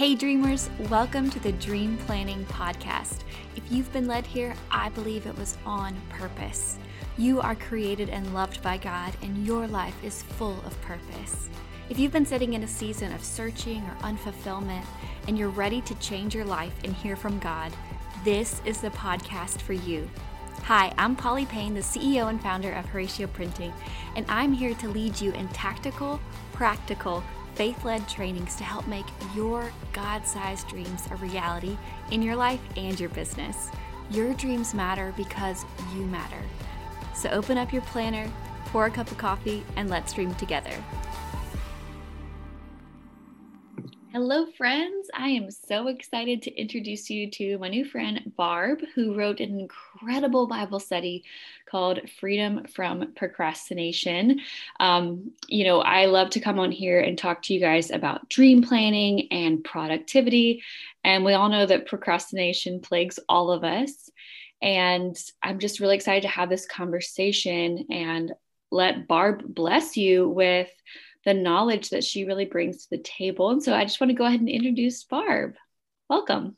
Hey, dreamers, welcome to the Dream Planning Podcast. If you've been led here, I believe it was on purpose. You are created and loved by God, and your life is full of purpose. If you've been sitting in a season of searching or unfulfillment, and you're ready to change your life and hear from God, this is the podcast for you. Hi, I'm Polly Payne, the CEO and founder of Horacio Printing, and I'm here to lead you in tactical, practical, faith led trainings to help make your God sized dreams a reality in your life and your business. Your dreams matter because you matter. So open up your planner, pour a cup of coffee, and let's dream together. Hello, friends. I am so excited to introduce you to my new friend, Barb, who wrote an incredible Bible study called Freedom from Procrastination. Um, you know, I love to come on here and talk to you guys about dream planning and productivity. And we all know that procrastination plagues all of us. And I'm just really excited to have this conversation and let Barb bless you with the knowledge that she really brings to the table. And so I just want to go ahead and introduce Barb. Welcome.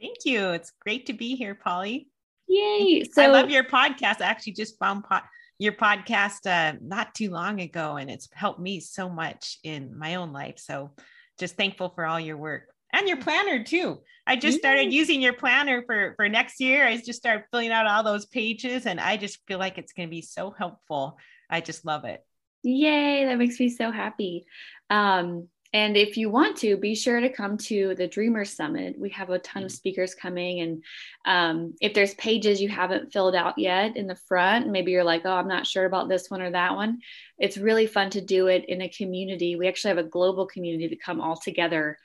Thank you. It's great to be here, Polly. Yay. So I love your podcast. I actually just found po- your podcast uh, not too long ago, and it's helped me so much in my own life. So just thankful for all your work and your planner too. I just started using your planner for for next year. I just started filling out all those pages, and I just feel like it's going to be so helpful. I just love it. Yay, that makes me so happy. Um, and if you want to, be sure to come to the Dreamers Summit. We have a ton of mm. speakers coming. And um, if there's pages you haven't filled out yet in the front, maybe you're like, oh, I'm not sure about this one or that one. It's really fun to do it in a community. We actually have a global community to come all together.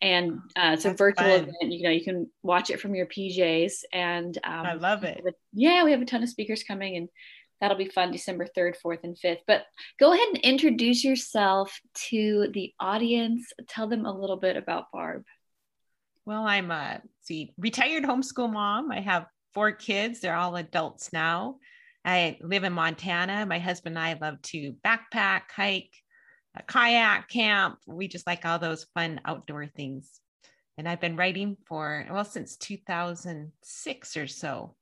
And uh, it's That's a virtual fun. event. You know, you can watch it from your PJs. And um, I love it. Yeah, we have a ton of speakers coming. And that'll be fun December 3rd, 4th, and 5th. But go ahead and introduce yourself to the audience. Tell them a little bit about Barb. Well, I'm a see, retired homeschool mom. I have four kids, they're all adults now. I live in Montana. My husband and I love to backpack, hike, kayak, camp. We just like all those fun outdoor things. And I've been writing for, well, since 2006 or so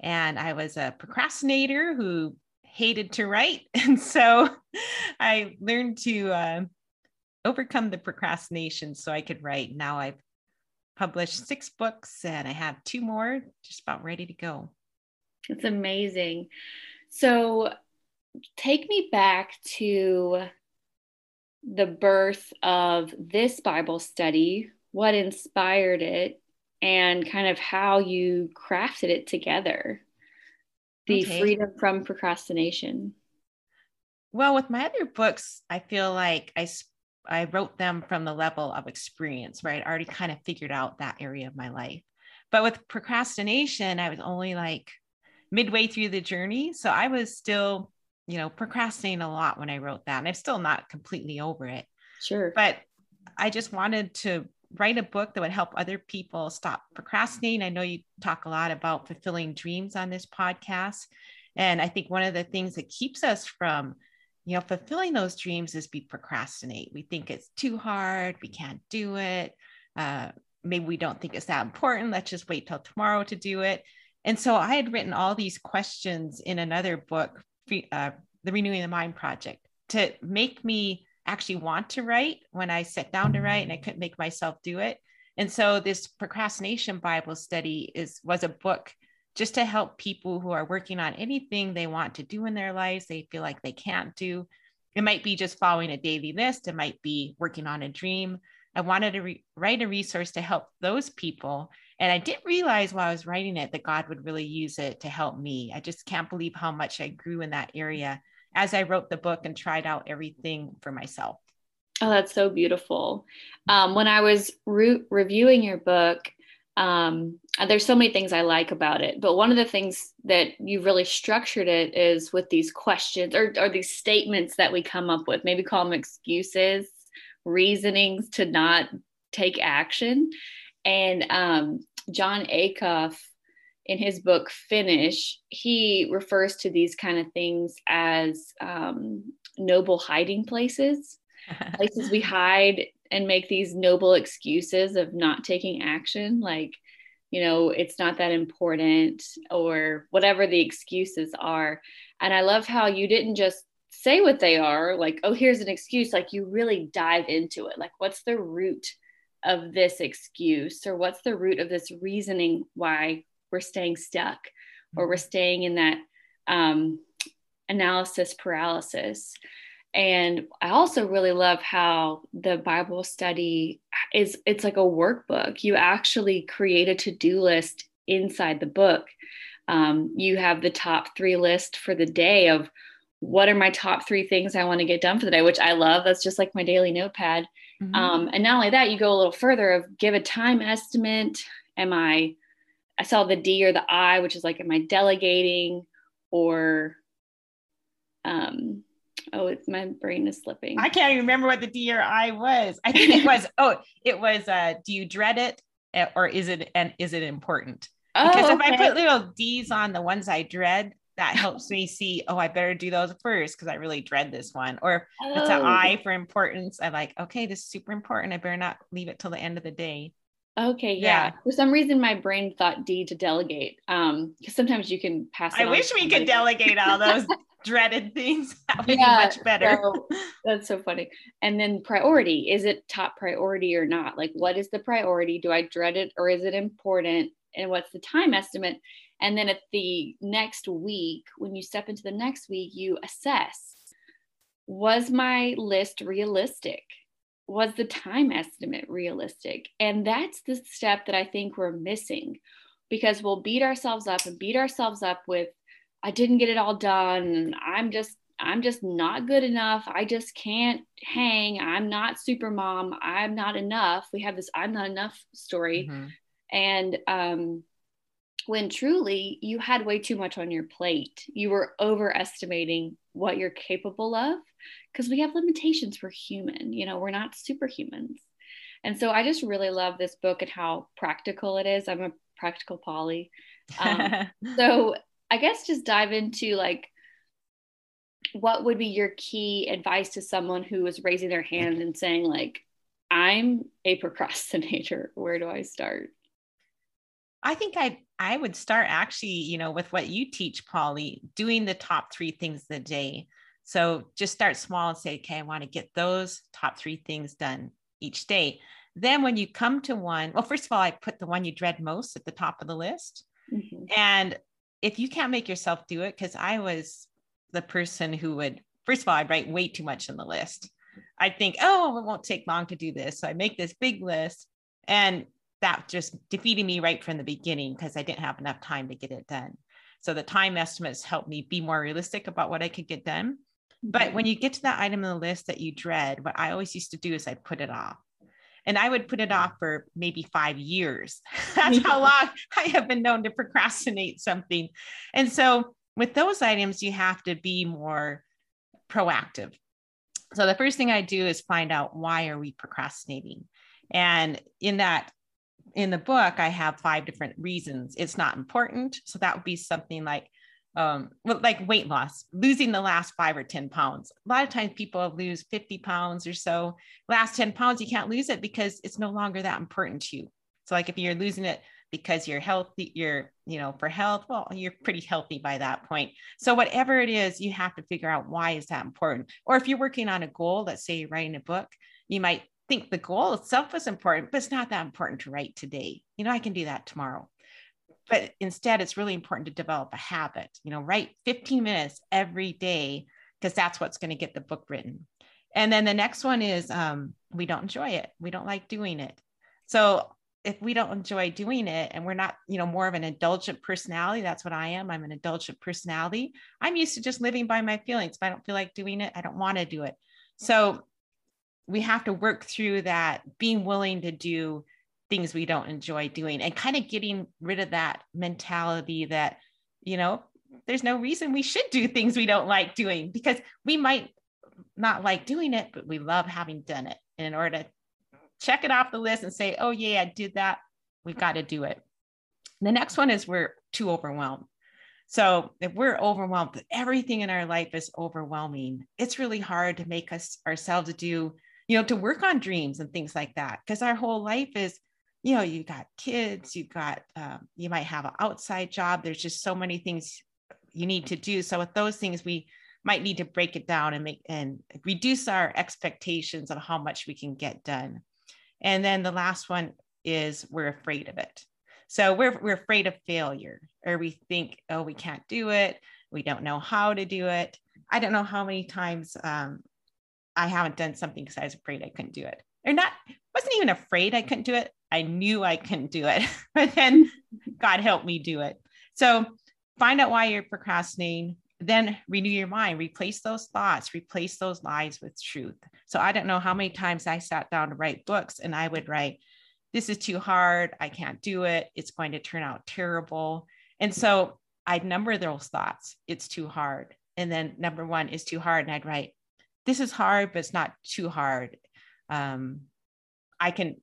and I was a procrastinator who hated to write. And so I learned to uh, overcome the procrastination so I could write. Now I've published six books and I have two more just about ready to go. It's amazing. So take me back to the birth of this Bible study, what inspired it, and kind of how you crafted it together. The okay. freedom from procrastination. Well with my other books i feel like i i wrote them from the level of experience right? I already kind of figured out that area of my life. But with procrastination i was only like midway through the journey. So i was still you know procrastinating a lot when i wrote that and i'm still not completely over it. Sure. But i just wanted to write a book that would help other people stop procrastinating. I know you talk a lot about fulfilling dreams on this podcast. And I think one of the things that keeps us from, you know, fulfilling those dreams is we procrastinate. We think it's too hard, we can't do it. Uh, maybe we don't think it's that important. Let's just wait till tomorrow to do it. And so I had written all these questions in another book, uh, The Renewing the Mind Project, to make me actually want to write when I sat down to write and I mm-hmm. couldn't make myself do it. And so this procrastination Bible study is was a book just to help people who are working on anything they want to do in their lives, they feel like they can't do. It might be just following a daily list, it might be working on a dream. I wanted to re- write a resource to help those people. And I didn't realize while I was writing it that God would really use it to help me. I just can't believe how much I grew in that area as I wrote the book and tried out everything for myself. Oh, that's so beautiful. Um, when I was re- reviewing your book, um, there's so many things I like about it, but one of the things that you really structured it is with these questions or, or these statements that we come up with, maybe call them excuses, reasonings to not take action. And um, Jon Acuff in his book Finish, he refers to these kind of things as um, noble hiding places, places we hide and make these noble excuses of not taking action like you know it's not that important or whatever the excuses are. And i love how you didn't just say what they are like oh here's an excuse like you really dive into it. Like what's the root of this excuse or what's the root of this reasoning why we're staying stuck or we're staying in that um, analysis paralysis. And i also really love how the bible study is it's like a workbook. You actually create a to-do list inside the book. Um, you have the top three list for the day of what are my top three things i want to get done for the day which i love. That's just like my daily notepad. Mm-hmm. um, and not only that you go a little further of give a time estimate. Am i i saw the d or the i which is like am i delegating or um oh it's my brain is slipping. I can't even remember what the d or i was. I think it was oh it was uh do you dread it? Eh, or is it and is it important? Because oh, okay. if i put little d's on the ones i dread that helps me see oh i better do those first because i really dread this one. Or oh. it's an i for importance I'm like okay this is super important. I better not leave it till the end of the day Okay, yeah. yeah. For some reason, my brain thought D to delegate. Um, because sometimes you can pass. I wish we could delegate all those dreaded things. That would yeah, be much better. So, that's so funny. And then priority is it top priority or not? Like, what is the priority? Do I dread it or is it important? And what's the time estimate? And then at the next week, when you step into the next week, you assess was my list realistic? Was the time estimate realistic? And that's the step that I think we're missing because we'll beat ourselves up and beat ourselves up with I didn't get it all done. I'm just I'm just not good enough. I just can't hang. I'm not super mom. I'm not enough. We have this I'm not enough story. Mm-hmm. And um, when truly you had way too much on your plate, you were overestimating what you're capable of because we have limitations. We're human, you know, we're not superhumans. And so I just really love this book and how practical it is. I'm a practical Polly. Um, so I guess just dive into like what would be your key advice to someone who is raising their hand and saying like I'm a procrastinator. Where do I start? I think I I would start actually, you know, with what you teach, Polly, doing the top three things a day. So just start small and say, okay, I want to get those top three things done each day. Then when you come to one, well, first of all, I put the one you dread most at the top of the list. Mm-hmm. And if you can't make yourself do it, because I was the person who would, first of all, I'd write way too much in the list. I'd think, oh, it won't take long to do this. So I make this big list. And that just defeated me right from the beginning because I didn't have enough time to get it done. So the time estimates helped me be more realistic about what I could get done. But mm-hmm. when you get to that item on the list that you dread, what I always used to do is I'd put it off and I would put it off for maybe five years. That's how long I have been known to procrastinate something. And so with those items, you have to be more proactive. So the first thing I do is find out why are we procrastinating? And in that in the book, I have five different reasons it's not important. So that would be something like um, like weight loss, losing the last five or 10 pounds. A lot of times people lose 50 pounds or so. Last 10 pounds, you can't lose it because it's no longer that important to you. So, like if you're losing it because you're healthy, you're, you know, for health, well, you're pretty healthy by that point. So, whatever it is, you have to figure out why is that important. Or if you're working on a goal, let's say you're writing a book, you might think the goal itself is important, but it's not that important to write today. You know, I can do that tomorrow. But instead it's really important to develop a habit. You know write 15 minutes every day because that's what's going to get the book written. And then the next one is um, we don't enjoy it. We don't like doing it. So if we don't enjoy doing it and we're not you know more of an indulgent personality that's what i am. I'm an indulgent personality. I'm used to just living by my feelings. If i don't feel like doing it i don't want to do it. So we have to work through that being willing to do things we don't enjoy doing and kind of getting rid of that mentality that, you know, there's no reason we should do things we don't like doing because we might not like doing it, but we love having done it. And in order to check it off the list and say, oh, yeah, I did that, we've got to do it. The next one is we're too overwhelmed. So if we're overwhelmed, everything in our life is overwhelming. It's really hard to make us ourselves do you know, to work on dreams and things like that. Because our whole life is, you know, you got kids, you got, um, you might have an outside job. There's just so many things you need to do. So with those things, we might need to break it down and make and reduce our expectations on how much we can get done. And then the last one is we're afraid of it. So we're we're afraid of failure, or we think, oh, we can't do it. We don't know how to do it. I don't know how many times um, I haven't done something because I was afraid I couldn't do it. Or not, wasn't even afraid I couldn't do it. I knew I couldn't do it, but then God helped me do it. So find out why you're procrastinating, then renew your mind, replace those thoughts, replace those lies with truth. So I don't know how many times I sat down to write books and I would write, This is too hard. I can't do it. It's going to turn out terrible. And so I'd number those thoughts. It's too hard. And then number one is too hard. And I'd write, This is hard, but it's not too hard. Um, I can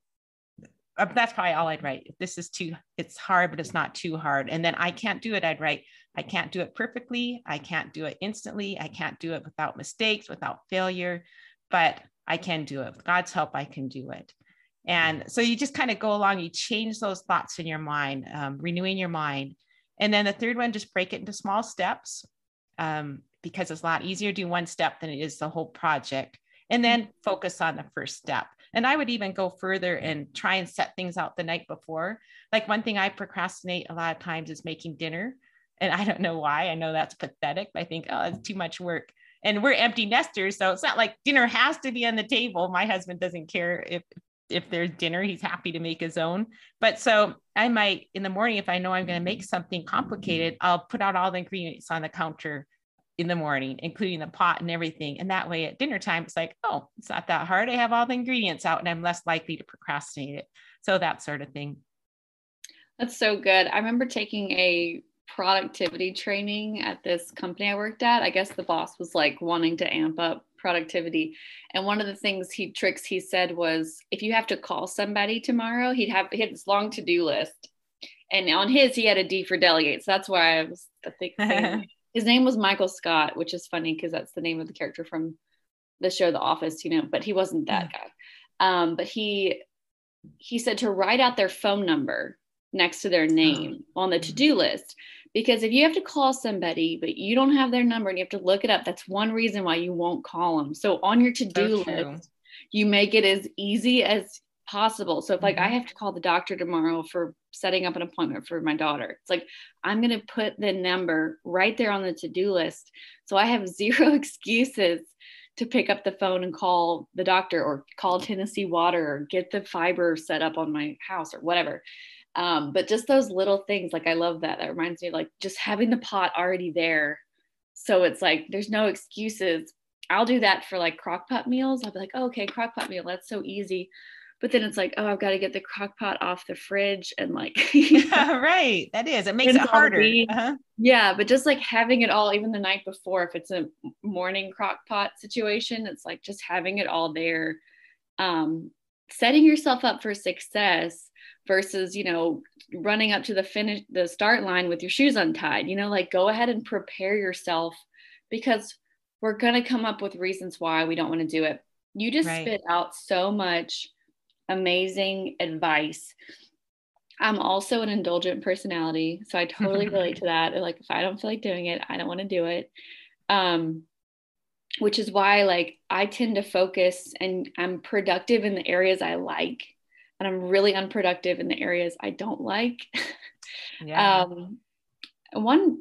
uh, that's probably all I'd write. This is too, it's hard, but it's not too hard. And then I can't do it. I'd write, I can't do it perfectly. I can't do it instantly. I can't do it without mistakes, without failure, but I can do it. With God's help, I can do it. And so you just kind of go along, you change those thoughts in your mind, um, renewing your mind. And then the third one, just break it into small steps um, because it's a lot easier to do one step than it is the whole project. And then mm-hmm. focus on the first step. And I would even go further and try and set things out the night before. Like one thing I procrastinate a lot of times is making dinner. And I don't know why. I know that's pathetic, but I think, oh, it's too much work. And we're empty nesters. So it's not like dinner has to be on the table. My husband doesn't care if if there's dinner, he's happy to make his own. But so I might in the morning, if I know I'm going to mm-hmm. make something complicated, I'll put out all the ingredients on the counter in the morning, including the pot and everything. And that way at dinner time, it's like, oh, it's not that hard. I have all the ingredients out and I'm less likely to procrastinate it. So that sort of thing. That's so good. I remember taking a productivity training at this company I worked at. I guess the boss was like wanting to amp up productivity. And one of the things he tricks he said was if you have to call somebody tomorrow, he'd have he had this long to-do list. And on his, he had a D for delegate. So that's why I was I think his name was Michael Scott, which is funny because that's the name of the character from the show The Office, you know, but he wasn't that guy. Um, but he he said to write out their phone number next to their name on the to-do list. Because if you have to call somebody but you don't have their number and you have to look it up that's one reason why you won't call them so on your to-do so list you make it as easy as possible. So if like I mm-hmm. have to call the doctor tomorrow for setting up an appointment for my daughter, it's like I'm going to put the number right there on the to-do list. So I have zero excuses to pick up the phone and call the doctor or call Tennessee Water or get the fiber set up on my house or whatever. Um, but just those little things, like I love that. That reminds me like just having the pot already there. So it's like there's no excuses. I'll do that for like crock pot meals. I'll be like, oh, okay, crock pot meal. That's so easy but then it's like oh i've got to get the crock pot off the fridge and like yeah, right that is it makes it harder uh-huh. yeah but just like having it all even the night before if it's a morning crock pot situation it's like just having it all there um, setting yourself up for success versus you know running up to the finish the start line with your shoes untied you know like go ahead and prepare yourself because we're going to come up with reasons why we don't want to do it you just right. spit out so much amazing advice. I'm also an indulgent personality, so I totally relate to that. Like if I don't feel like doing it, I don't want to do it. Um, which is why like I tend to focus and I'm productive in the areas I like, and I'm really unproductive in the areas I don't like. Yeah. um, one,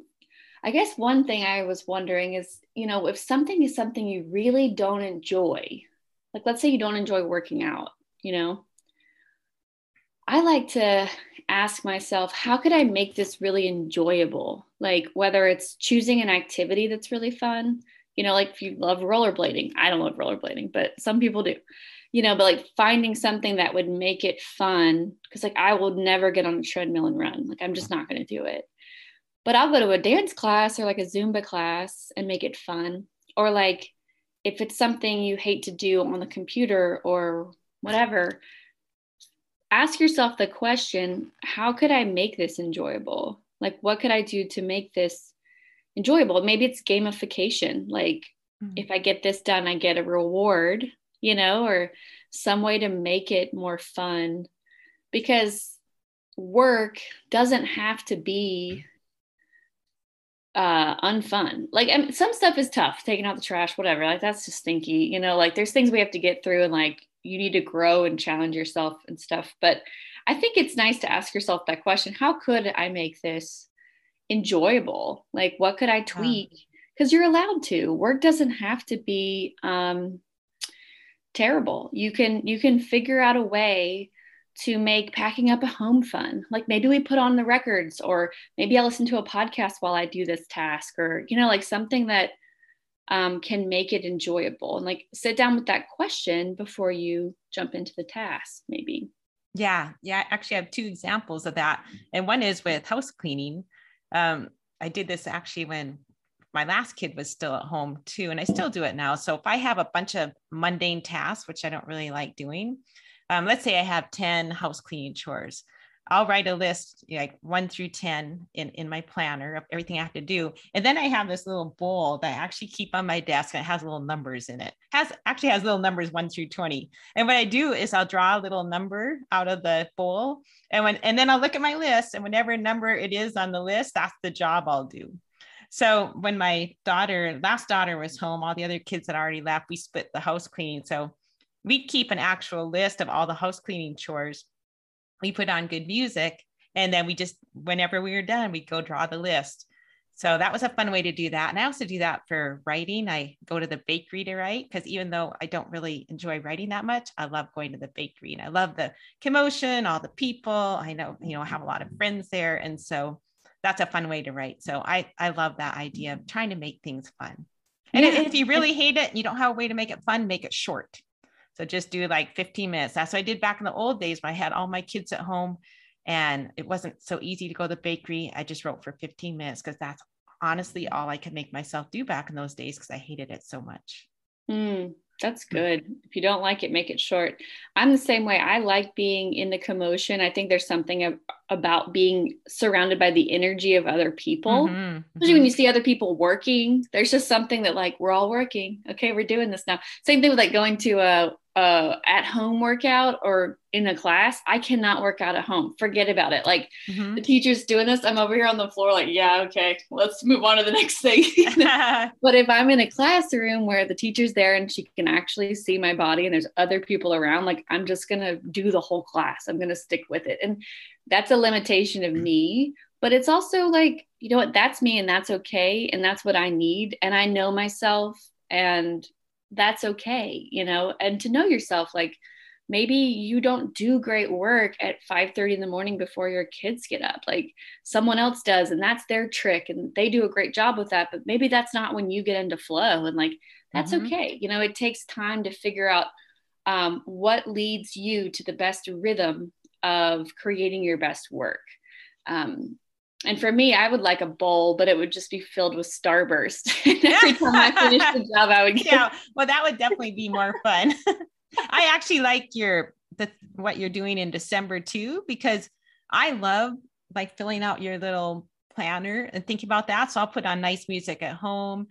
I guess one thing I was wondering is, you know, if something is something you really don't enjoy, like let's say you don't enjoy working out, you know? I like to ask myself how could i make this really enjoyable? Like whether it's choosing an activity that's really fun you know like if you love rollerblading i don't love rollerblading but some people do you know but like finding something that would make it fun because like i will never get on a treadmill and run like i'm just not going to do it. But i'll go to a dance class or like a zumba class and make it fun or like if it's something you hate to do on the computer or whatever. Ask yourself the question how could i make this enjoyable? Like what could i do to make this enjoyable? Maybe it's gamification. Like mm-hmm. if i get this done i get a reward you know, or some way to make it more fun. Because work doesn't have to be uh unfun. Like I mean, some stuff is tough taking out the trash whatever. Like that's just stinky you know like there's things we have to get through and like you need to grow and challenge yourself and stuff. But i think it's nice to ask yourself that question how could i make this enjoyable? Like what could i tweak? Because you're allowed to. Work doesn't have to be um terrible. You can you can figure out a way to make packing up a home fun. Like maybe we put on the records, or maybe I listen to a podcast while I do this task, or, you know, like something that um, can make it enjoyable. And like sit down with that question before you jump into the task, maybe. Yeah. Yeah. Actually, I have two examples of that. And one is with house cleaning. Um, I did this actually when my last kid was still at home too, and I still do it now. So if I have a bunch of mundane tasks, which I don't really like doing, um, let's say I have 10 house cleaning chores. I'll write a list like one through 10 in, in my planner of everything I have to do. And then I have this little bowl that I actually keep on my desk and it has little numbers in it. it. Has actually has little numbers one through 20. And what I do is I'll draw a little number out of the bowl. And when and then I'll look at my list and whatever number it is on the list, that's the job I'll do. So when my daughter, last daughter was home, all the other kids had already left, we split the house cleaning. So we keep an actual list of all the house cleaning chores. We put on good music, and then we just, whenever we were done, we'd go draw the list. So that was a fun way to do that. And I also do that for writing. I go to the bakery to write because even though I don't really enjoy writing that much, I love going to the bakery and I love the commotion, all the people. I know, you know, I have a lot of friends there. And so that's a fun way to write. So I, I love that idea of trying to make things fun. And yeah. if you really hate it, and you don't have a way to make it fun, make it short. So just do like 15 minutes. That's what I did back in the old days when I had all my kids at home and it wasn't so easy to go to the bakery. I just wrote for 15 minutes because that's honestly all I could make myself do back in those days because I hated it so much. Mm, that's good. If you don't like it, make it short. I'm the same way. I like being in the commotion. I think there's something about being surrounded by the energy of other people, mm-hmm, especially mm-hmm. when you see other people working. There's just something that, like, we're all working. Okay, we're doing this now. Same thing with like going to a, uh, at home workout or in a class, I cannot work out at home. Forget about it. Like mm-hmm. the teacher's doing this, I'm over here on the floor, like, yeah, okay, let's move on to the next thing. but if I'm in a classroom where the teacher's there and she can actually see my body and there's other people around, like I'm just going to do the whole class. I'm going to stick with it. And that's a limitation of me. But it's also like, you know what, that's me and that's okay. And that's what I need. And I know myself and that's okay you know? And to know yourself like maybe you don't do great work at 5 30 in the morning before your kids get up. Like someone else does and that's their trick and they do a great job with that but maybe that's not when you get into flow and like that's mm-hmm. okay. You know it takes time to figure out um, what leads you to the best rhythm of creating your best work. Um, and for me, I would like a bowl, but it would just be filled with Starburst. every time I finish the job, I would get. Yeah, well, that would definitely be more fun. I actually like your the what you're doing in December too, because I love like filling out your little planner and thinking about that. So I'll put on nice music at home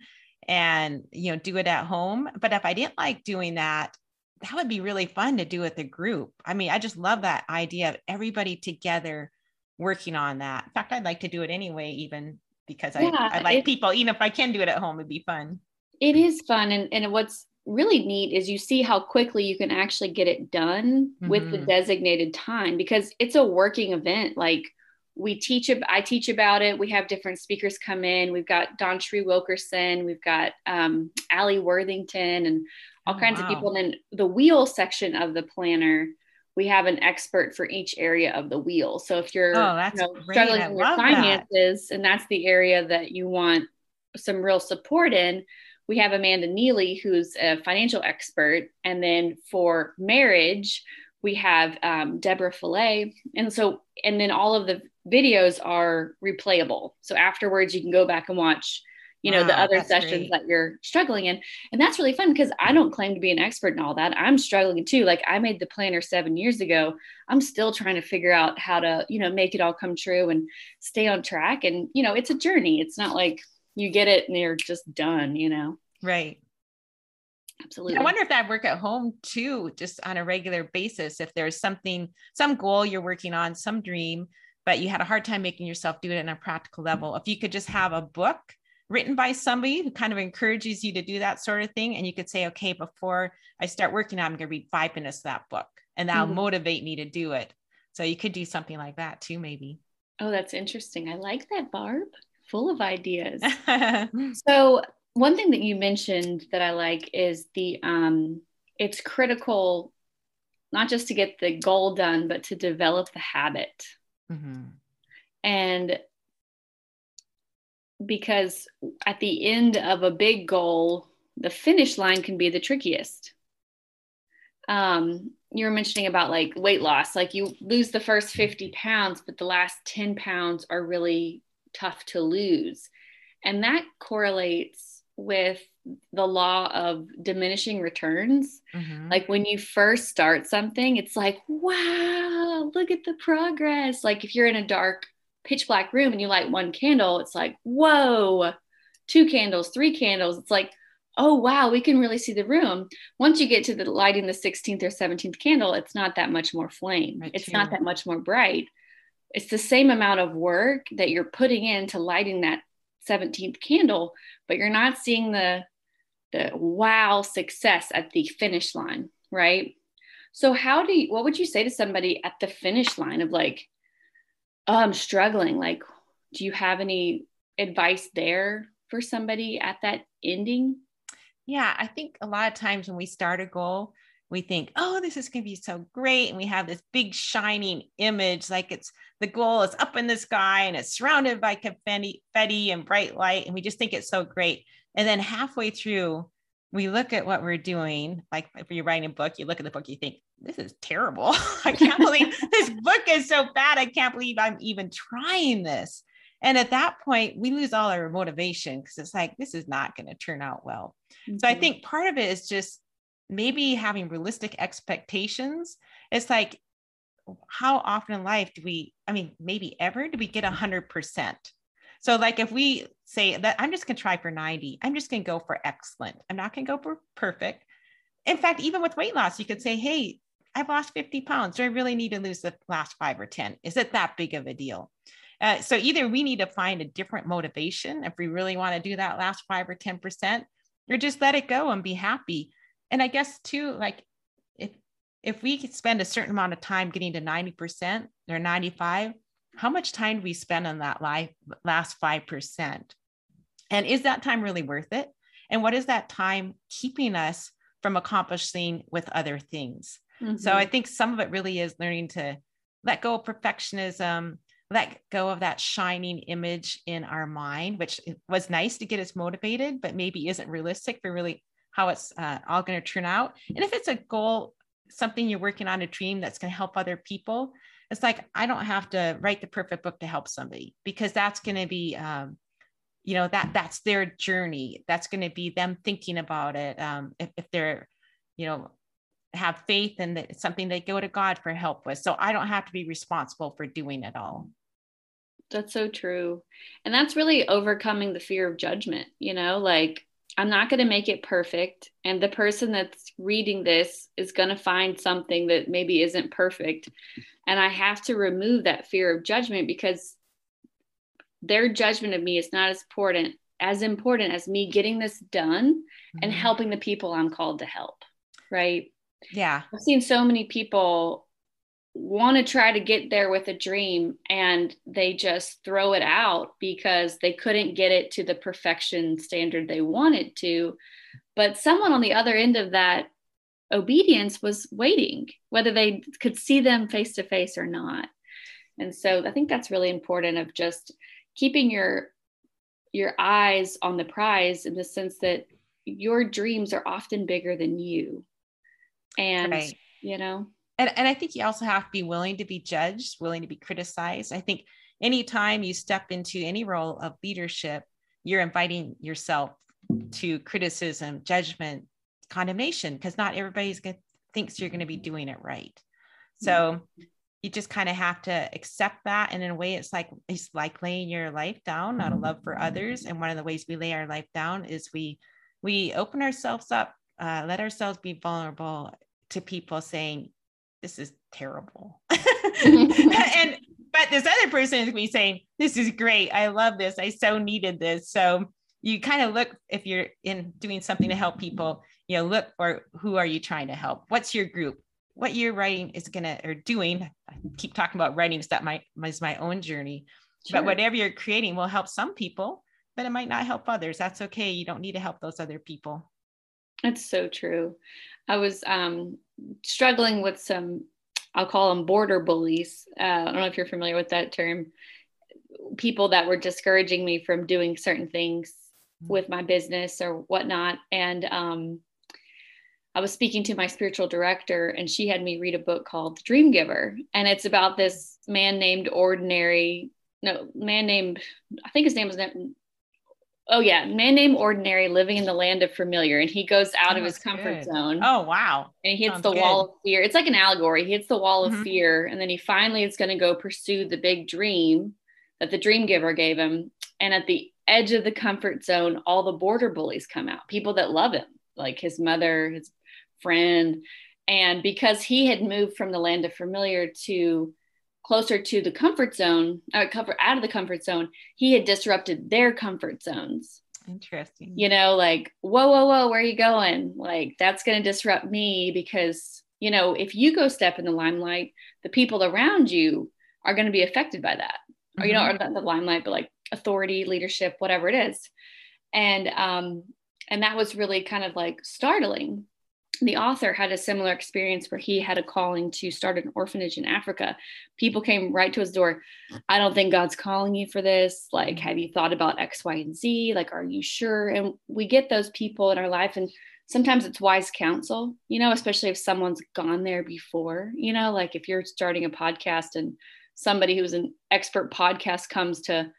and you know do it at home. But if I didn't like doing that, that would be really fun to do with a group. I mean, I just love that idea of everybody together working on that. In fact, I'd like to do it anyway, even because I, yeah, I like people, even if I can do it at home, it'd be fun. It is fun. And, and what's really neat is you see how quickly you can actually get it done mm-hmm. with the mm-hmm. designated time because it's a working event. Like we teach, I teach about it. We have different speakers come in. We've got Don Tree Wilkerson. we've got um, Allie Worthington and all oh, kinds wow. of people. And then the wheel section of the planner we have an expert for each area of the wheel. So if you're oh, you know, struggling with finances that. and that's the area that you want some real support in, we have Amanda Neely, who's a financial expert. And then for marriage, we have um, Deborah Fillet. And so, and then all of the videos are replayable. So afterwards, you can go back and watch you know wow, the ah, other sessions great. that you're struggling in and that's really fun because i don't claim to be an expert in all that i'm struggling too like i made the planner seven years ago i'm still trying to figure out how to you know make it all come true and stay on track and you know it's a journey it's not like you get it and you're just done you know right Absolutely. I wonder if that work at home too, just on a regular basis. If there's something, some goal you're working on, some dream, but you had a hard time making yourself do it on a practical level. If you could just have a book written by somebody who kind of encourages you to do that sort of thing, and you could say, okay, before I start working, I'm going to read five minutes of that book, and that'll mm-hmm. motivate me to do it. So you could do something like that too, maybe. Oh, that's interesting. I like that, Barb. Full of ideas. so one thing that you mentioned that I like is the um, it's critical not just to get the goal done, but to develop the habit. Mm-hmm. And because at the end of a big goal, the finish line can be the trickiest. Um, you were mentioning about like weight loss, like you lose the first 50 pounds, but the last 10 pounds are really tough to lose. And that correlates with the law of diminishing returns. Mm-hmm. Like when you first start something, it's like, wow, look at the progress. Like if you're in a dark, pitch black room and you light one candle, it's like, whoa, two candles, three candles. It's like, oh, wow, we can really see the room. Once you get to the lighting the 16th or 17th candle, it's not that much more flame. Right, it's not that much more bright. It's the same amount of work that you're putting into lighting that 17th candle, but you're not seeing the the wow success at the finish line, right? So how do you what would you say to somebody at the finish line of like oh, I'm struggling like do you have any advice there for somebody at that ending? Yeah, I think a lot of times when we start a goal, we think, oh, this is going to be so great. And we have this big shining image, like it's the goal is up in the sky and it's surrounded by confetti and bright light. And we just think it's so great. And then halfway through, we look at what we're doing. Like if you're writing a book, you look at the book, you think, this is terrible. I can't believe this book is so bad. I can't believe I'm even trying this. And at that point, we lose all our motivation because it's like, this is not going to turn out well. Mm-hmm. So I mm-hmm. think part of it is just maybe having realistic expectations. It's like, how often in life do we, I mean, maybe ever do we get a hundred percent? So like if we say that I'm just going to try for 90, I'm just going to go for excellent. I'm not going to go for perfect. In fact, even with weight loss, you could say, Hey, I've lost 50 pounds. Do I really need to lose the last five or 10? Is it that big of a deal? Uh, so either we need to find a different motivation if we really want to do that last five or 10%, or just let it go and be happy and I guess too, like if if we could spend a certain amount of time getting to 90% or 95, how much time do we spend on that life last 5%? And is that time really worth it? And what is that time keeping us from accomplishing with other things? Mm-hmm. So I think some of it really is learning to let go of perfectionism, let go of that shining image in our mind, which was nice to get us motivated, but maybe isn't realistic for really how it's uh, all going to turn out. And if it's a goal, something you're working on, a dream that's going to help other people, it's like I don't have to write the perfect book to help somebody because that's going to be, um, you know, that that's their journey. That's going to be them thinking about it. Um, if, if they're, you know, have faith and that it's something they go to God for help with. So I don't have to be responsible for doing it all. That's so true. And that's really overcoming the fear of judgment, you know, like I'm not going to make it perfect. And the person that's reading this is going to find something that maybe isn't perfect. And I have to remove that fear of judgment because their judgment of me is not as important as important as me getting this done mm-hmm. and helping the people I'm called to help. Right. Yeah. I've seen so many people want to try to get there with a dream and they just throw it out because they couldn't get it to the perfection standard they wanted to. But someone on the other end of that obedience was waiting, whether they could see them face to face or not. And so I think that's really important of just keeping your your eyes on the prize in the sense that your dreams are often bigger than you. And right. you know, and, and I think you also have to be willing to be judged, willing to be criticized. I think anytime you step into any role of leadership, you're inviting yourself to criticism, judgment, condemnation, because not everybody's going thinks you're going to be doing it right. So you just kind of have to accept that. And in a way, it's like it's like laying your life down out of love for others. And one of the ways we lay our life down is we we open ourselves up uh, let ourselves be vulnerable to people saying, this is terrible. Mm-hmm. and but this other person is be saying, this is great. I love this. I so needed this. So you kind of look if you're in doing something to help people, you know, look for who are you trying to help? What's your group? What you're writing is gonna or doing. I keep talking about writing because that might is my own journey. Sure. But whatever you're creating will help some people, but it might not help others. That's okay. You don't need to help those other people. That's so true. I was um, struggling with some, I'll call them border bullies. Uh, I don't know if you're familiar with that term. People that were discouraging me from doing certain things mm-hmm. with my business or whatnot. And um, I was speaking to my spiritual director, and she had me read a book called Dream Giver. And it's about this man named Ordinary, no, man named, I think his name was oh yeah, man named Ordinary living in the land of familiar, and he goes out oh, of his comfort good. zone. Oh wow! And he hits Sounds the good. wall of fear. It's like an allegory. He hits the wall of mm-hmm. fear, and then he finally is going to go pursue the big dream that the dream giver gave him. And at the edge of the comfort zone, all the border bullies come out. People that love him, like his mother, his friend, and because he had moved from the land of familiar to closer to the comfort zone, uh, cover out of the comfort zone, he had disrupted their comfort zones. Interesting. You know, like, whoa, whoa, whoa, where are you going? Like, that's going to disrupt me because, you know, if you go step in the limelight, the people around you are going to be affected by that. Mm-hmm. Or, you know, or not the limelight, but like authority, leadership, whatever it is. And, um, and that was really kind of like startling the author had a similar experience where he had a calling to start an orphanage in Africa. People came right to his door. I don't think God's calling you for this. Like, have you thought about X, Y, and Z? Like, are you sure? And we get those people in our life, and sometimes it's wise counsel, you know, especially if someone's gone there before, you know, like if you're starting a podcast and somebody who's an expert podcast comes to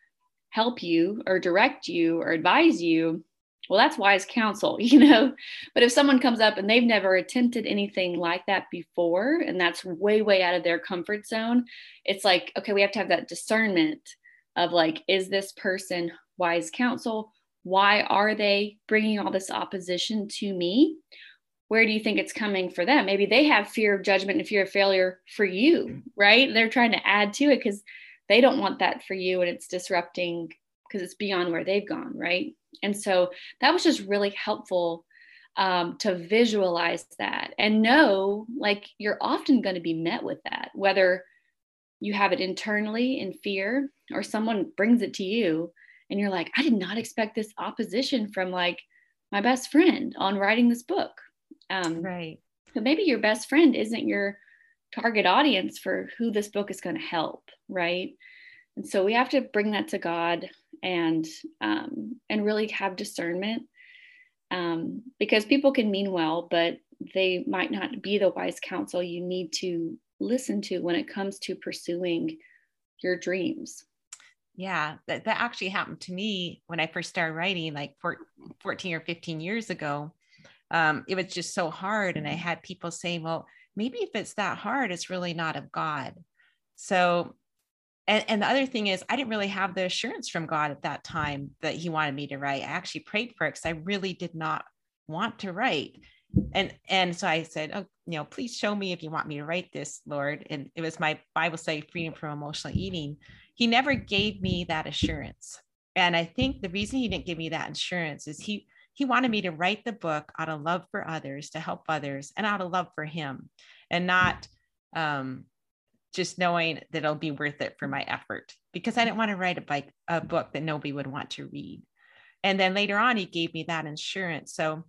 help you or direct you or advise you well that's wise counsel you know? But if someone comes up and they've never attempted anything like that before and that's way way out of their comfort zone it's like okay we have to have that discernment of like is this person wise counsel? Why are they bringing all this opposition to me? Where do you think it's coming for them? Maybe they have fear of judgment and fear of failure for you right? They're trying to add to it because they don't want that for you and it's disrupting because it's beyond where they've gone right and so that was just really helpful um, to visualize that and know like you're often going to be met with that, whether you have it internally in fear or someone brings it to you and you're like, I did not expect this opposition from like my best friend on writing this book. Um, right. But maybe your best friend isn't your target audience for who this book is going to help, right? And so we have to bring that to God and um, and really have discernment um, because people can mean well, but they might not be the wise counsel you need to listen to when it comes to pursuing your dreams. Yeah, that, that actually happened to me when I first started writing, like 14 or 15 years ago. Um, it was just so hard. And I had people saying, well, maybe if it's that hard, it's really not of God. So and, and the other thing is i didn't really have the assurance from god at that time that he wanted me to write. I actually prayed for it because i really did not want to write. And and so i said oh you know please show me if you want me to write this lord. And it was my bible study freedom from emotional eating. He never gave me that assurance. And i think the reason he didn't give me that assurance is he he wanted me to write the book out of love for others to help others and out of love for him and not um just knowing that it'll be worth it for my effort because I didn't want to write a, bike, a book that nobody would want to read. And then later on, he gave me that insurance. So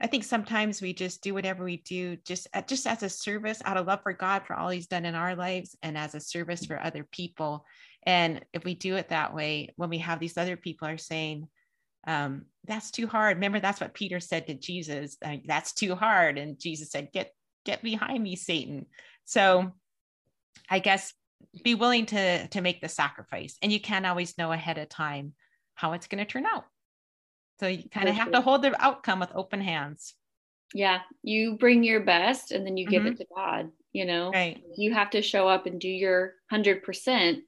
I think sometimes we just do whatever we do just uh, just as a service out of love for God for all he's done in our lives and as a service for other people. And if we do it that way, when we have these other people are saying, um, that's too hard. Remember, that's what Peter said to Jesus. That's too hard. And Jesus said, get, get behind me, Satan. So I guess be willing to to make the sacrifice. And you can't always know ahead of time how it's going to turn out. So you kind of have to hold the outcome with open hands. Yeah you bring your best and then you give mm-hmm. it to god you know? Right. You have to show up and do your 100%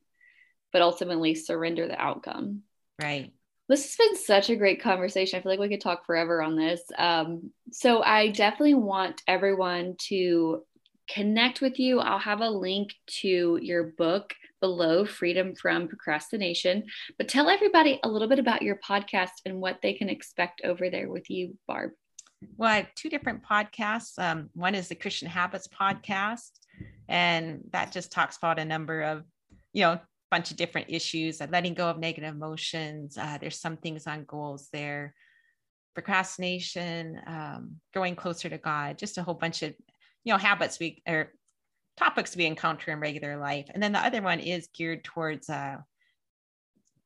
but ultimately surrender the outcome. Right. This has been such a great conversation. I feel like we could talk forever on this. Um, so I definitely want everyone to connect with you. I'll have a link to your book below, Freedom from Procrastination. But tell everybody a little bit about your podcast and what they can expect over there with you, Barb. Well, I have two different podcasts. Um, one is the Christian Habits podcast, and that just talks about a number of, you know, bunch of different issues, uh, letting go of negative emotions. Uh, there's some things on goals there, procrastination, um, growing closer to God, just a whole bunch of, you know, habits we or topics we encounter in regular life. And then the other one is geared towards uh,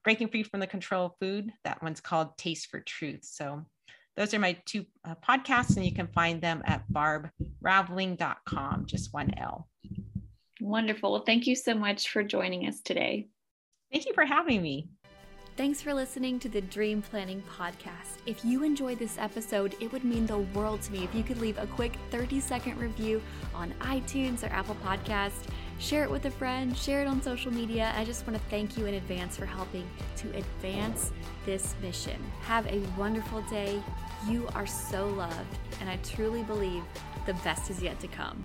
breaking free from the control of food. That one's called Taste for Truth. So those are my two uh, podcasts, and you can find them at barbraveling.com, just one L. Wonderful. Well, thank you so much for joining us today. Thank you for having me. Thanks for listening to the Dream Planning Podcast. If you enjoyed this episode, it would mean the world to me if you could leave a quick 30 second review on iTunes or Apple Podcast. Share it with a friend, share it on social media. I just want to thank you in advance for helping to advance this mission. Have a wonderful day. You are so loved, and I truly believe the best is yet to come.